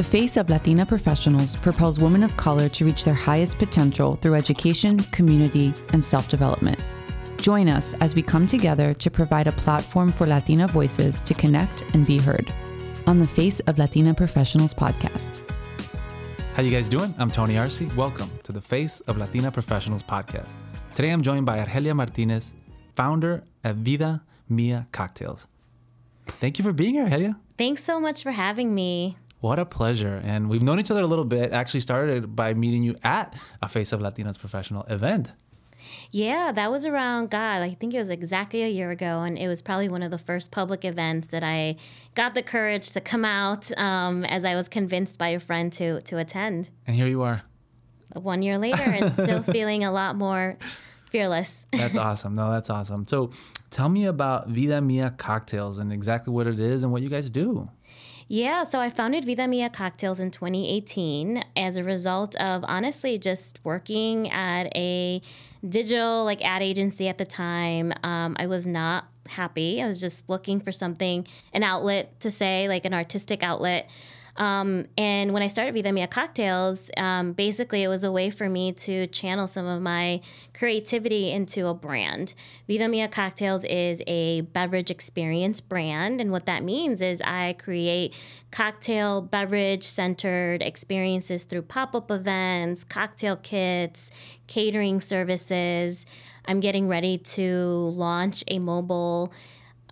The Face of Latina Professionals propels women of color to reach their highest potential through education, community, and self development. Join us as we come together to provide a platform for Latina voices to connect and be heard on the Face of Latina Professionals podcast. How you guys doing? I'm Tony Arce. Welcome to the Face of Latina Professionals podcast. Today I'm joined by Argelia Martinez, founder at Vida Mia Cocktails. Thank you for being here, Argelia. Thanks so much for having me. What a pleasure. And we've known each other a little bit. Actually started by meeting you at a Face of Latinas professional event. Yeah, that was around God. I think it was exactly a year ago, and it was probably one of the first public events that I got the courage to come out um, as I was convinced by a friend to to attend. And here you are. One year later, and still feeling a lot more fearless. that's awesome. No, that's awesome. So, tell me about Vida Mia Cocktails and exactly what it is and what you guys do. Yeah, so I founded Vida Mia Cocktails in 2018 as a result of honestly just working at a digital like ad agency at the time. Um, I was not happy. I was just looking for something, an outlet to say, like an artistic outlet. Um, and when I started Vida Mia Cocktails, um, basically it was a way for me to channel some of my creativity into a brand. Vida Mia Cocktails is a beverage experience brand. And what that means is I create cocktail, beverage centered experiences through pop up events, cocktail kits, catering services. I'm getting ready to launch a mobile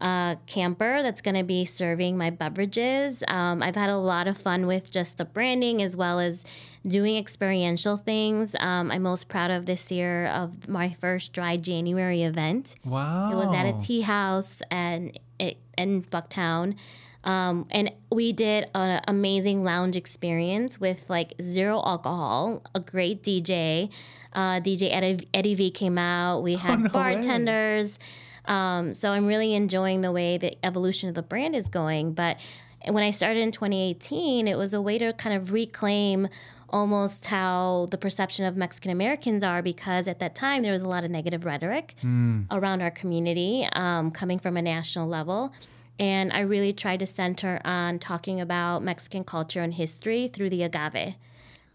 uh, camper that's going to be serving my beverages. Um, I've had a lot of fun with just the branding as well as doing experiential things. Um, I'm most proud of this year of my first Dry January event. Wow! It was at a tea house and it in Bucktown. Um, and we did an amazing lounge experience with like zero alcohol, a great DJ. Uh, DJ Eddie, Eddie V came out. We had oh, no bartenders. Way um, so I'm really enjoying the way the evolution of the brand is going. But when I started in 2018, it was a way to kind of reclaim almost how the perception of Mexican Americans are because at that time there was a lot of negative rhetoric mm. around our community um, coming from a national level. And I really tried to center on talking about Mexican culture and history through the agave.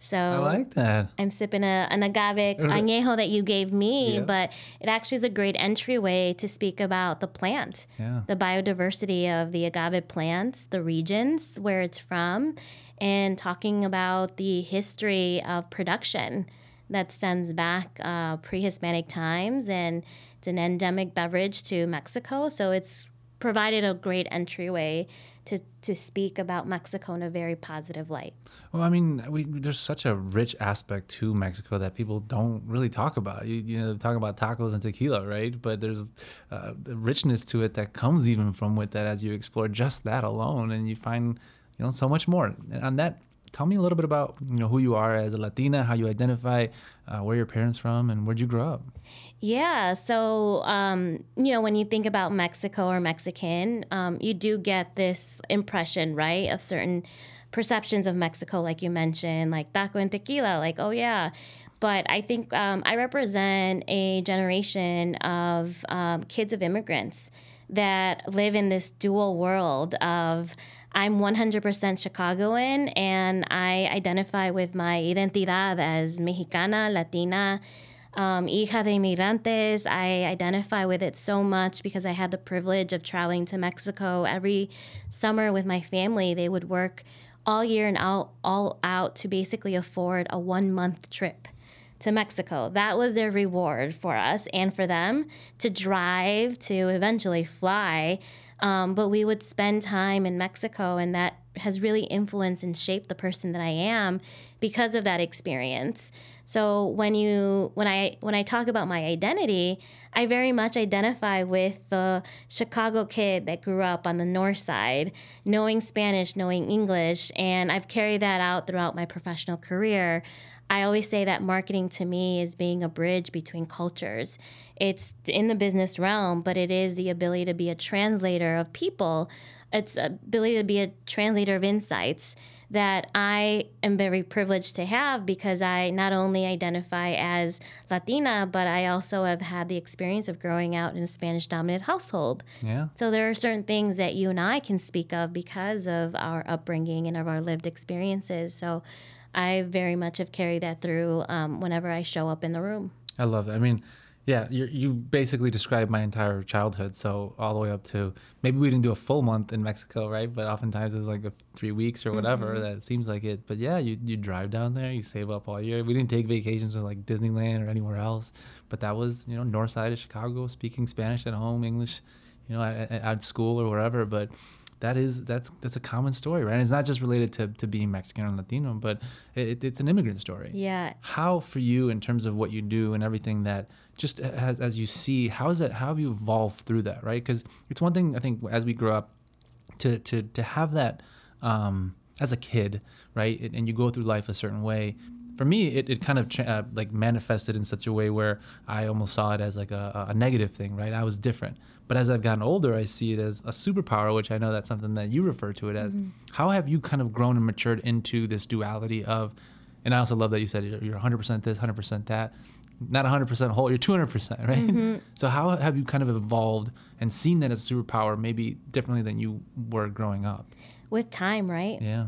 So I like that. I'm sipping a, an agave añejo that you gave me, yeah. but it actually is a great entryway to speak about the plant, yeah. the biodiversity of the agave plants, the regions where it's from, and talking about the history of production that stems back uh, pre-Hispanic times, and it's an endemic beverage to Mexico. So it's provided a great entryway to, to speak about Mexico in a very positive light. Well, I mean, we, there's such a rich aspect to Mexico that people don't really talk about. You, you know, talk about tacos and tequila, right? But there's uh, the richness to it that comes even from with that as you explore just that alone, and you find you know so much more. And on that tell me a little bit about you know who you are as a Latina, how you identify, uh, where your parents from, and where'd you grow up. Yeah, so um, you know when you think about Mexico or Mexican, um, you do get this impression, right, of certain perceptions of Mexico, like you mentioned, like taco and tequila, like oh yeah. But I think um, I represent a generation of um, kids of immigrants that live in this dual world of I'm 100% Chicagoan and I identify with my identidad as Mexicana, Latina, um, hija de inmigrantes. I identify with it so much because I had the privilege of traveling to Mexico every summer with my family. They would work all year and out, all out to basically afford a one month trip to Mexico. That was their reward for us and for them to drive to eventually fly um, but we would spend time in Mexico, and that has really influenced and shaped the person that I am because of that experience. So when you when I when I talk about my identity, I very much identify with the Chicago kid that grew up on the north side, knowing Spanish, knowing English, and I've carried that out throughout my professional career. I always say that marketing to me is being a bridge between cultures it's in the business realm, but it is the ability to be a translator of people. It's ability to be a translator of insights that I am very privileged to have because I not only identify as Latina, but I also have had the experience of growing out in a Spanish dominant household. Yeah. So there are certain things that you and I can speak of because of our upbringing and of our lived experiences. So I very much have carried that through um, whenever I show up in the room. I love it. I mean, yeah, you you basically described my entire childhood. So all the way up to maybe we didn't do a full month in Mexico, right? But oftentimes it was like a three weeks or whatever. Mm-hmm. That seems like it. But yeah, you you drive down there, you save up all year. We didn't take vacations to like Disneyland or anywhere else, but that was you know north side of Chicago, speaking Spanish at home, English, you know, at, at school or wherever. But that is that's that's a common story, right? And it's not just related to, to being Mexican or Latino, but it, it's an immigrant story. Yeah. How for you in terms of what you do and everything that just as as you see, how is that? How have you evolved through that, right? Because it's one thing I think as we grow up to to to have that um, as a kid, right? And, and you go through life a certain way. For me, it, it kind of uh, like manifested in such a way where I almost saw it as like a, a negative thing, right? I was different. But as I've gotten older, I see it as a superpower, which I know that's something that you refer to it as. How have you kind of grown and matured into this duality of, and I also love that you said you're 100% this, 100% that, not 100% whole, you're 200%, right? Mm-hmm. So how have you kind of evolved and seen that as a superpower maybe differently than you were growing up? With time, right? Yeah.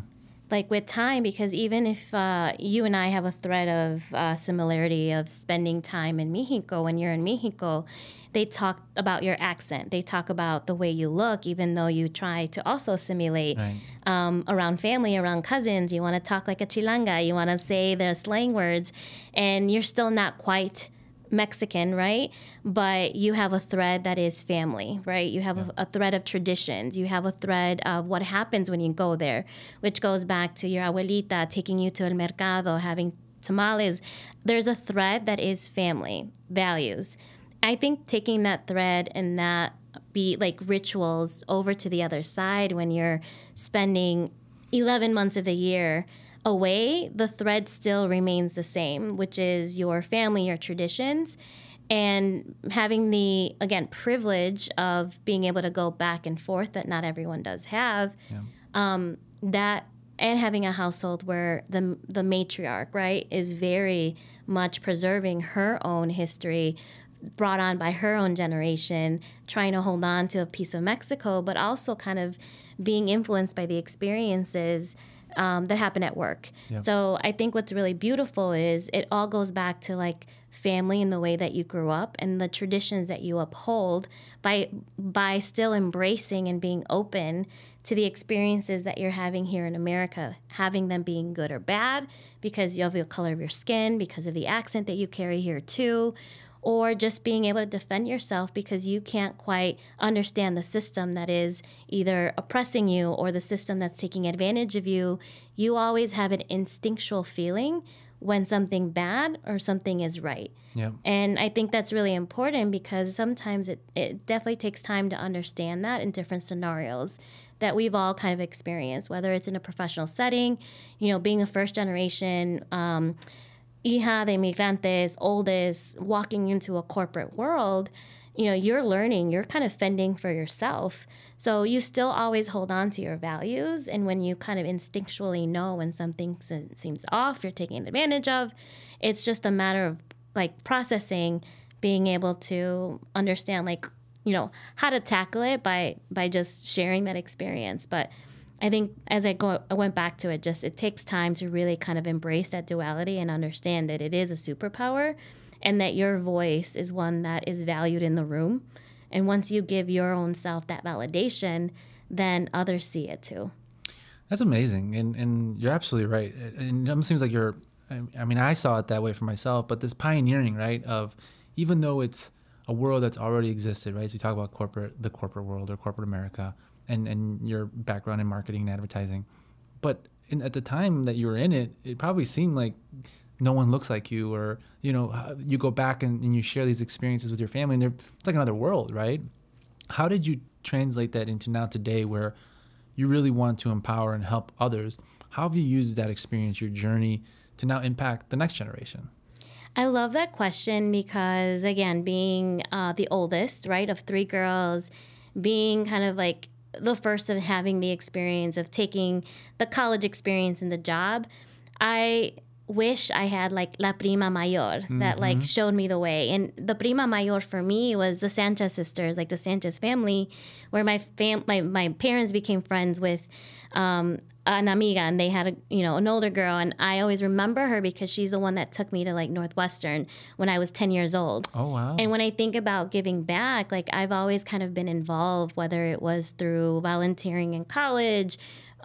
Like with time because even if uh, you and I have a thread of uh, similarity of spending time in Mexico when you're in Mexico, they talk about your accent. They talk about the way you look, even though you try to also simulate Right. um, around family, around cousins. You want to talk like a chilanga. You want to say the slang words, and you're still not quite Mexican, right? But you have a thread that is family, right? You have a, a thread of traditions. You have a thread of what happens when you go there, which goes back to your abuelita taking you to el mercado, having tamales. There's a thread that is family values. I think taking that thread and that be like rituals over to the other side when you're spending 11 months of the year away, the thread still remains the same, which is your family, your traditions, and having the, again, privilege of being able to go back and forth that not everyone does have. Um, that and having a household where the the matriarch right is very much preserving her own history brought on by her own generation trying to hold on to a piece of mexico but also kind of being influenced by the experiences um, that happen at work. So i think what's really beautiful is it all goes back to like family and the way that you grew up and the traditions that you uphold by by still embracing and being open to the experiences that you're having here in America, having them being good or bad because of the color of your skin, because of the accent that you carry here too, or just being able to defend yourself because you can't quite understand the system that is either oppressing you or the system that's taking advantage of you. You always have an instinctual feeling when something bad or something is right. Yeah. And I think that's really important because sometimes it, it definitely takes time to understand that in different scenarios that we've all kind of experienced, whether it's in a professional setting, you know, being a first generation um, hija de migrantes, oldest, walking into a corporate world, you know, you're learning, you're kind of fending for yourself. So you still always hold on to your values. And when you kind of instinctually know when something se- seems off, you're taking advantage of, it's just a matter of like processing, being able to understand, like, you know, how to tackle it by by just sharing that experience. But I think as I go, I went back to it. Just it takes time to really kind of embrace that duality and understand that it is a superpower, and that your voice is one that is valued in the room. And once you give your own self that validation, then others see it too. That's amazing, and and you're absolutely right. And it seems like you're. I- I mean, I saw it that way for myself, but this pioneering, right? Of even though it's a world that's already existed, right? So you talk about corporate, the corporate world or corporate America, and and your background in marketing and advertising, but in, at the time that you were in it, it probably seemed like no one looks like you, or you know, you go back and, and you share these experiences with your family, and they're it's like another world, right? How did you translate that into now today, where you really want to empower and help others? How have you used that experience, your journey, to now impact the next generation? I love that question because, again, being uh, the oldest, right, of three girls, being kind of like the first of having the experience of taking the college experience and the job, I wish I had like La Prima Mayor that like mm-hmm. showed me the way. And the Prima Mayor for me was the Sanchez sisters, like the Sanchez family, where my fam my, my parents became friends with um, an amiga and they had a you know an older girl and I always remember her because she's the one that took me to like Northwestern when I was 10 years old. Oh wow. And when I think about giving back, like I've always kind of been involved, whether it was through volunteering in college,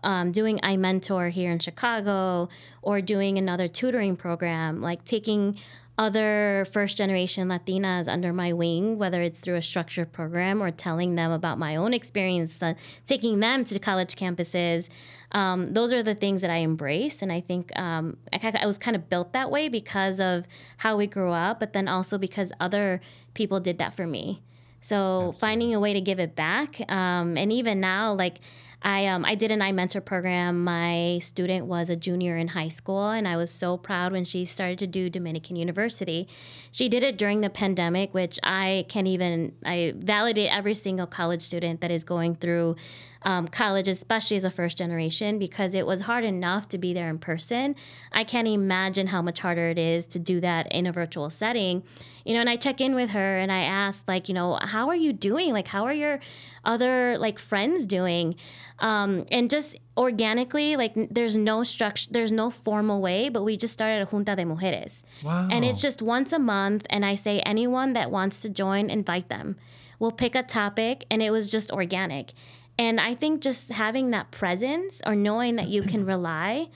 um, doing iMentor here in Chicago, or doing another tutoring program, like taking other first generation Latinas under my wing, whether it's through a structured program or telling them about my own experience, uh, taking them to college campuses. Um, those are the things that I embrace. And I think um, I, I was kind of built that way because of how we grew up, but then also because other people did that for me. So finding a way to give it back. Um, and even now, like, I um, I did an iMentor program. My student was a junior in high school, and I was so proud when she started to do Dominican University. She did it during the pandemic, which I can't even I validate every single college student that is going through um, college, especially as a first generation, because it was hard enough to be there in person. I can't imagine how much harder it is to do that in a virtual setting. You know, and I check in with her and I ask, like, you know, how are you doing? Like, how are your other like friends doing? Um, and just organically, like, there's no structure, there's no formal way, but we just started a Junta de Mujeres. Wow. And it's just once a month, and I say anyone that wants to join, invite them. We'll pick a topic, and it was just organic. And I think just having that presence or knowing that you can rely,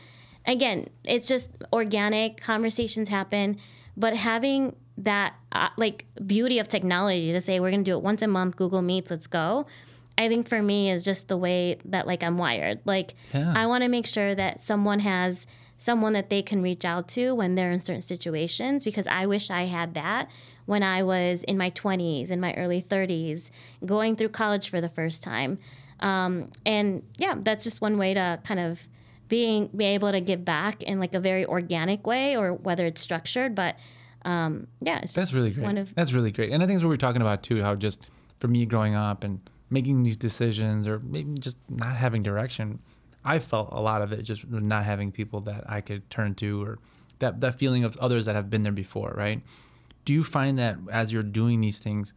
again, it's just organic, conversations happen, but having that uh, like beauty of technology to say we're going to do it once a month, Google Meets, let's go. I think for me is just the way that like I'm wired. Like Yeah. I want to make sure that someone has someone that they can reach out to when they're in certain situations because I wish I had that when I was in my 20s, in my early 30s, going through college for the first time. Um, and yeah, that's just one way to kind of being be able to give back in like a very organic way or whether it's structured, but um, yeah, it's That's just really great. One of That's really great. And I think that's what we are talking about too, how just for me growing up and making these decisions or maybe just not having direction, I felt a lot of it just not having people that I could turn to or that, that feeling of others that have been there before, right? Do you find that as you're doing these things,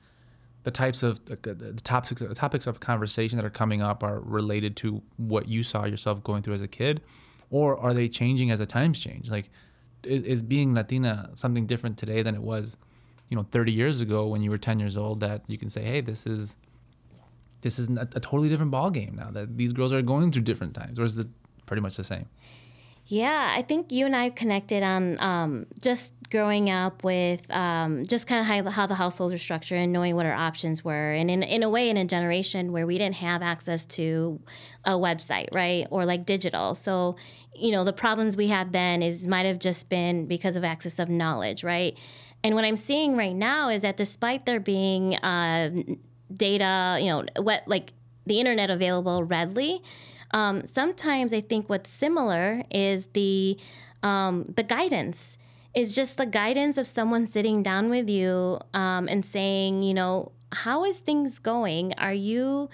the types of the, the topics the topics of conversation that are coming up are related to what you saw yourself going through as a kid, or are they changing as the times change? Like, is, is being Latina something different today than it was, you know, 30 years ago when you were 10 years old? That you can say, hey, this is this is a, a totally different ball game now. That these girls are going through different times, or is it pretty much the same? Yeah, I think you and I connected on um, just growing up with um, just kind of how, how the households are structured and knowing what our options were. And in, in a way, in a generation where we didn't have access to a website, right? Or like digital. So, you know, the problems we had then is might have just been because of access of knowledge, right? And what I'm seeing right now is that despite there being uh, data, you know, what like the internet available readily, um, sometimes I think what's similar is the um, the guidance is just the guidance of someone sitting down with you um, and saying, you know, how is things going? Are you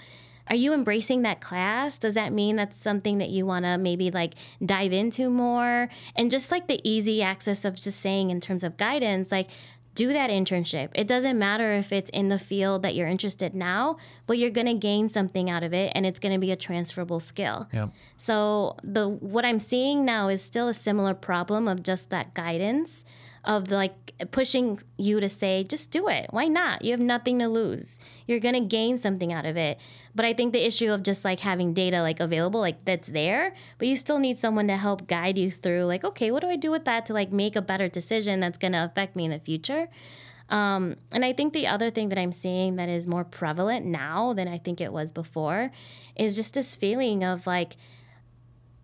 are you embracing that class? Does that mean that's something that you want to maybe like dive into more? And just like the easy access of just saying in terms of guidance, like do that internship. It doesn't matter if it's in the field that you're interested now, but you're going to gain something out of it and it's going to be a transferable skill. Yep. So the what I'm seeing now is still a similar problem of just that guidance of like pushing you to say just do it. Why not? You have nothing to lose. You're going to gain something out of it. But I think the issue of just like having data like available like that's there, but you still need someone to help guide you through like okay, what do I do with that to like make a better decision that's going to affect me in the future? Um, and I think the other thing that I'm seeing that is more prevalent now than I think it was before is just this feeling of like,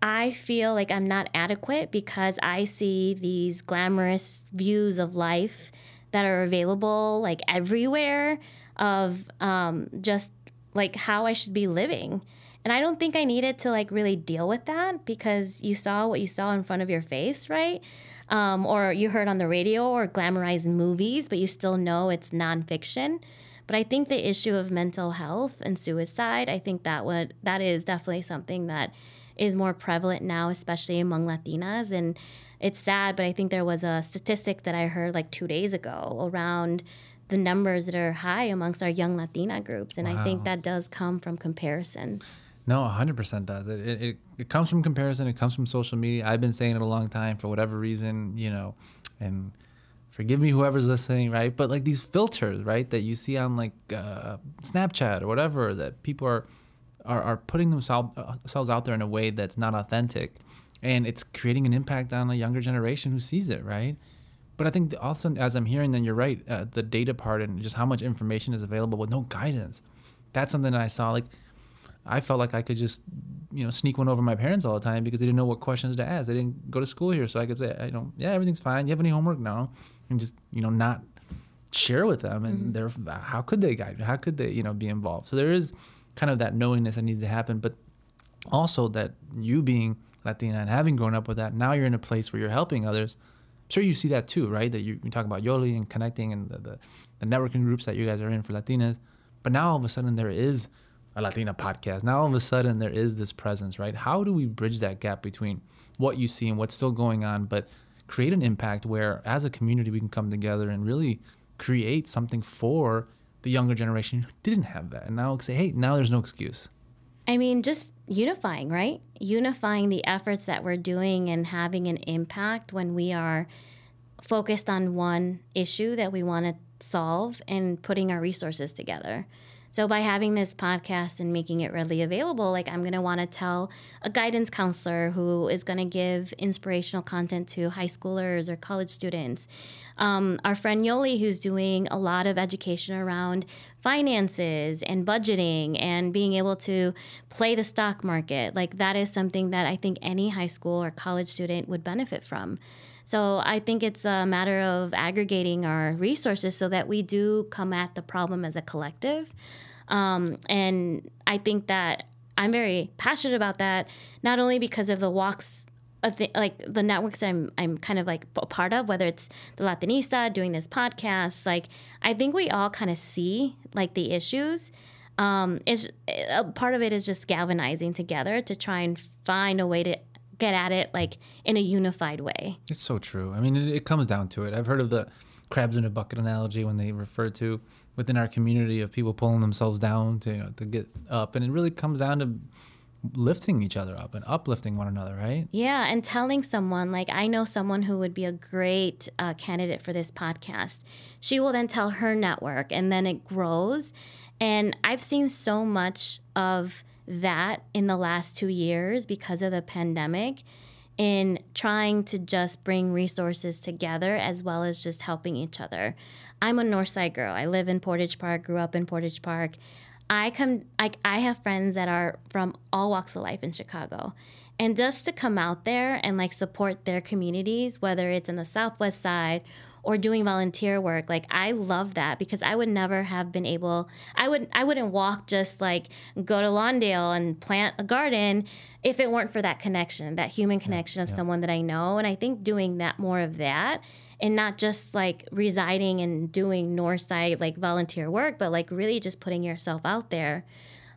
I feel like I'm not adequate because I see these glamorous views of life that are available like everywhere of um, just like how I should be living. And I don't think I needed to like really deal with that because you saw what you saw in front of your face, right? Um, or you heard on the radio or glamorized movies, but you still know it's nonfiction. But I think the issue of mental health and suicide, I think that would that is definitely something that is more prevalent now, especially among Latinas. And it's sad, but I think there was a statistic that I heard like two days ago around the numbers that are high amongst our young Latina groups. And wow. I think that does come from comparison. No, 100% does. It, it, it comes from comparison. It comes from social media. I've been saying it a long time for whatever reason, you know, and forgive me whoever's listening, right? But like these filters, right, that you see on like uh, Snapchat or whatever, that people are are, are putting themselves uh, themselves out there in a way that's not authentic, and it's creating an impact on a younger generation who sees it, right? But I think also, as I'm hearing, then you're right, uh, the data part and just how much information is available with no guidance. That's something that I saw. Like, I felt like I could just, you know, sneak one over my parents all the time because they didn't know what questions to ask. They didn't go to school here, so I could say, you know, yeah, everything's fine. You have any homework? No and just you know not share with them and mm-hmm. they're how could they guide how could they you know be involved so there is kind of that knowingness that needs to happen but also that you being latina and having grown up with that now you're in a place where you're helping others. I'm sure you see that too right? That you, you talk about yoli and connecting and the, the, the networking groups that you guys are in for latinas. But now all of a sudden there is a latina podcast. Now all of a sudden there is this presence right? How do we bridge that gap between what you see and what's still going on but create an impact where as a community we can come together and really create something for the younger generation didn't have that. And now say hey now there's no excuse. I mean just unifying right? Unifying the efforts that we're doing and having an impact when we are focused on one issue that we want to solve and putting our resources together so by having this podcast and making it readily available, like I'm going to want to tell a guidance counselor who is going to give inspirational content to high schoolers or college students. Um, our friend Yoli, who's doing a lot of education around finances and budgeting and being able to play the stock market, like that is something that I think any high school or college student would benefit from. So I think it's a matter of aggregating our resources so that we do come at the problem as a collective. Um, and I think that I'm very passionate about that, not only because of the walks Th- like the networks I'm I'm kind of like a part of, whether it's the Latinista doing this podcast, like I think we all kind of see like the issues. Um, is part of it is just galvanizing together to try and find a way to get at it like in a unified way. It's so true. I mean, it, it comes down to it. I've heard of the crabs in a bucket analogy when they refer to within our community of people pulling themselves down to you know, to get up, and it really comes down to lifting each other up and uplifting one another, right? Yeah, and telling someone, like, I know someone who would be a great uh, candidate for this podcast. She will then tell her network, and then it grows. And I've seen so much of that in the last two years because of the pandemic in trying to just bring resources together as well as just helping each other. I'm a Northside girl. I live in Portage Park, grew up in Portage Park. I come I, I have friends that are from all walks of life in Chicago. And just to come out there and like support their communities, whether it's in the southwest side or doing volunteer work like i love that because i would never have been able i would i wouldn't walk just like go to lawndale and plant a garden if it weren't for that connection that human connection of yeah. someone that i know and i think doing that more of that and not just like residing and doing north side like volunteer work but like really just putting yourself out there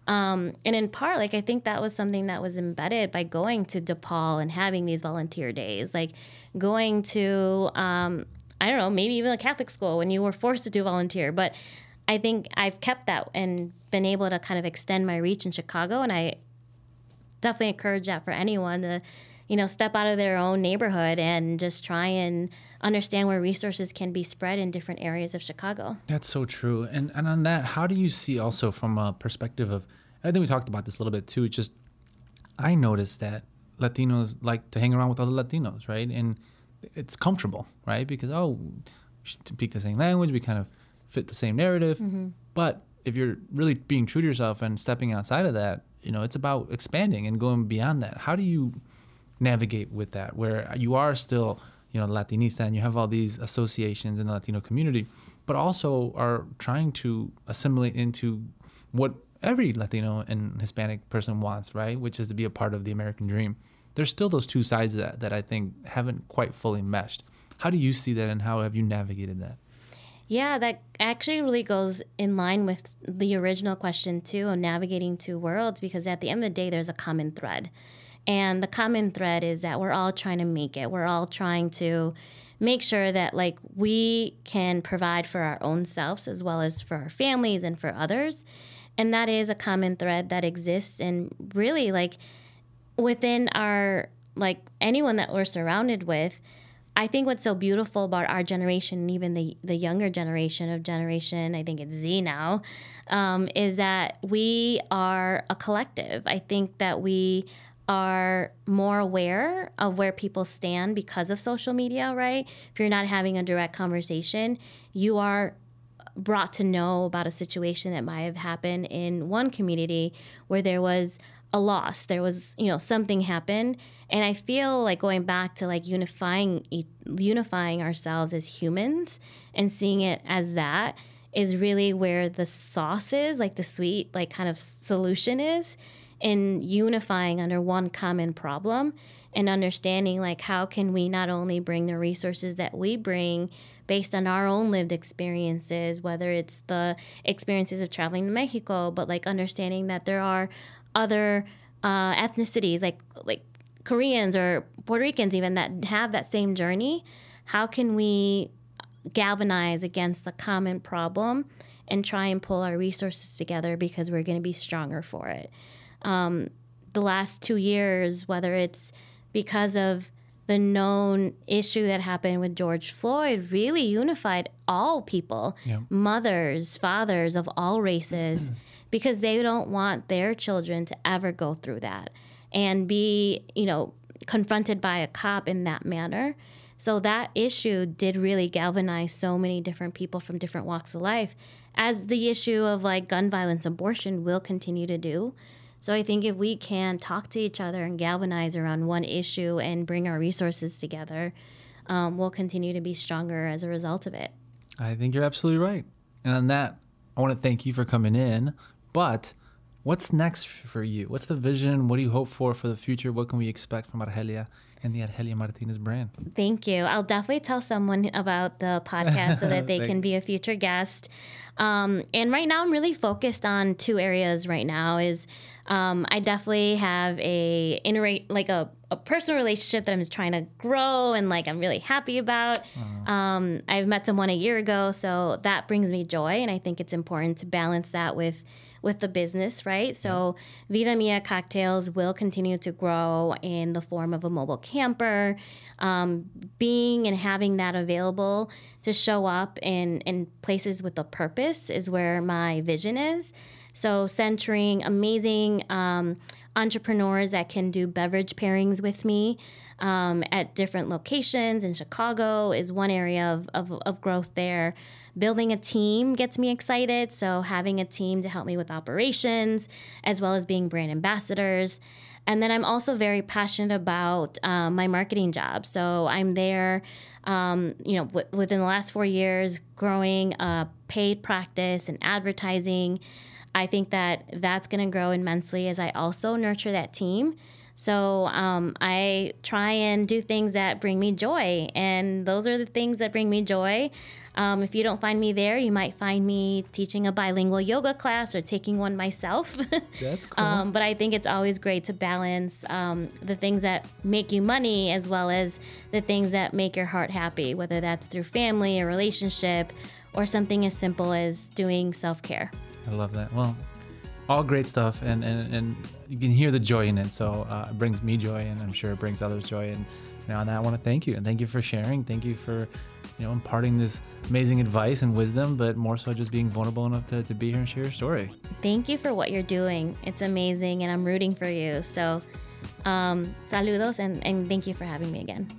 um, and in part, like I think that was something that was embedded by going to DePaul and having these volunteer days, like going to um, I don't know, maybe even a Catholic school when you were forced to do volunteer. But I think I've kept that and been able to kind of extend my reach in Chicago. And I definitely encourage that for anyone to, you know, step out of their own neighborhood and just try and understand where resources can be spread in different areas of Chicago. That's so true. And and on that, how do you see also from a perspective of I think we talked about this a little bit too. Just I noticed that Latinos like to hang around with other Latinos, right? And it's comfortable, right? Because oh, we speak the same language, we kind of fit the same narrative. Mm-hmm. But if you're really being true to yourself and stepping outside of that, you know, it's about expanding and going beyond that. How do you navigate with that, where you are still, you know, Latinista and you have all these associations in the Latino community, but also are trying to assimilate into what every Latino and Hispanic person wants, right? Which is to be a part of the American dream there's still those two sides of that that I think haven't quite fully meshed. How do you see that, and how have you navigated that? Yeah, that actually really goes in line with the original question too of navigating two worlds because at the end of the day there's a common thread. And the common thread is that we're all trying to make it. We're all trying to make sure that like we can provide for our own selves as well as for our families and for others. And that is a common thread that exists and really like within our like anyone that we're surrounded with I think what's so beautiful about our generation, and even the the younger generation of generation, I think it's Z now, um, is that we are a collective. I think that we are more aware of where people stand because of social media, right? If you're not having a direct conversation, you are brought to know about a situation that might have happened in one community where there was a loss. There was you know something happened. And i feel like going back to like unifying unifying ourselves as humans and seeing it as that is really where the sauce is like the sweet like kind of solution is in unifying under one common problem and understanding like how can we not only bring the resources that we bring based on our own lived experiences whether it's the experiences of traveling to mexico but like understanding that there are other uh, ethnicities like like Koreans or Puerto Ricans even that have that same journey, how can we galvanize against the common problem and try and pull our resources together because we're going to be stronger for it. Um, the last two years, whether it's because of the known issue that happened with George Floyd, really unified all people, yeah. mothers, fathers of all races. because they don't want their children to ever go through that and be, you know, confronted by a cop in that manner. So that issue did really galvanize so many different people from different walks of life, as the issue of like gun violence, abortion will continue to do. So I think if we can talk to each other and galvanize around one issue and bring our resources together, um, we'll continue to be stronger as a result of it. I think you're absolutely right. And on that, I want to thank you for coming in. But what's next for you? What's the vision? What do you hope for for the future? What can we expect from Argelia and the Argelia Martinez brand? Thank you. I'll definitely tell someone about the podcast so that they can be a future guest. Um, and right now, I'm really focused on two areas. Right now, is um, I definitely have a interate like a, a personal relationship that I'm trying to grow and like I'm really happy about. Um, I've met someone a year ago, so that brings me joy, and I think it's important to balance that with with the business, right? So Vida Mia Cocktails will continue to grow in the form of a mobile camper. Um, being and having that available to show up in, in places with a purpose is where my vision is. So centering amazing um, entrepreneurs that can do beverage pairings with me um, at different locations in Chicago is one area of, of, of growth there building a team gets me excited. So, having a team to help me with operations, as well as being brand ambassadors. And then I'm also very passionate about um, my marketing job. So, I'm there, um, you know, w- within the last four years, growing a paid practice and advertising. I think that that's going to grow immensely as I also nurture that team. So um, I try and do things that bring me joy, and those are the things that bring me joy. Um, if you don't find me there, you might find me teaching a bilingual yoga class or taking one myself. That's cool. um, but I think it's always great to balance um, the things that make you money as well as the things that make your heart happy, whether that's through family, a relationship, or something as simple as doing self care. I love that. Well, all great stuff, and, and, and you can hear the joy in it. So uh, it brings me joy, and I'm sure it brings others joy. And know, on I want to thank you and thank you for sharing. Thank you for you know, imparting this amazing advice and wisdom, but more so just being vulnerable enough to, to be here and share your story. Thank you for what you're doing. It's amazing, and I'm rooting for you. So, um, saludos, and, and thank you for having me again.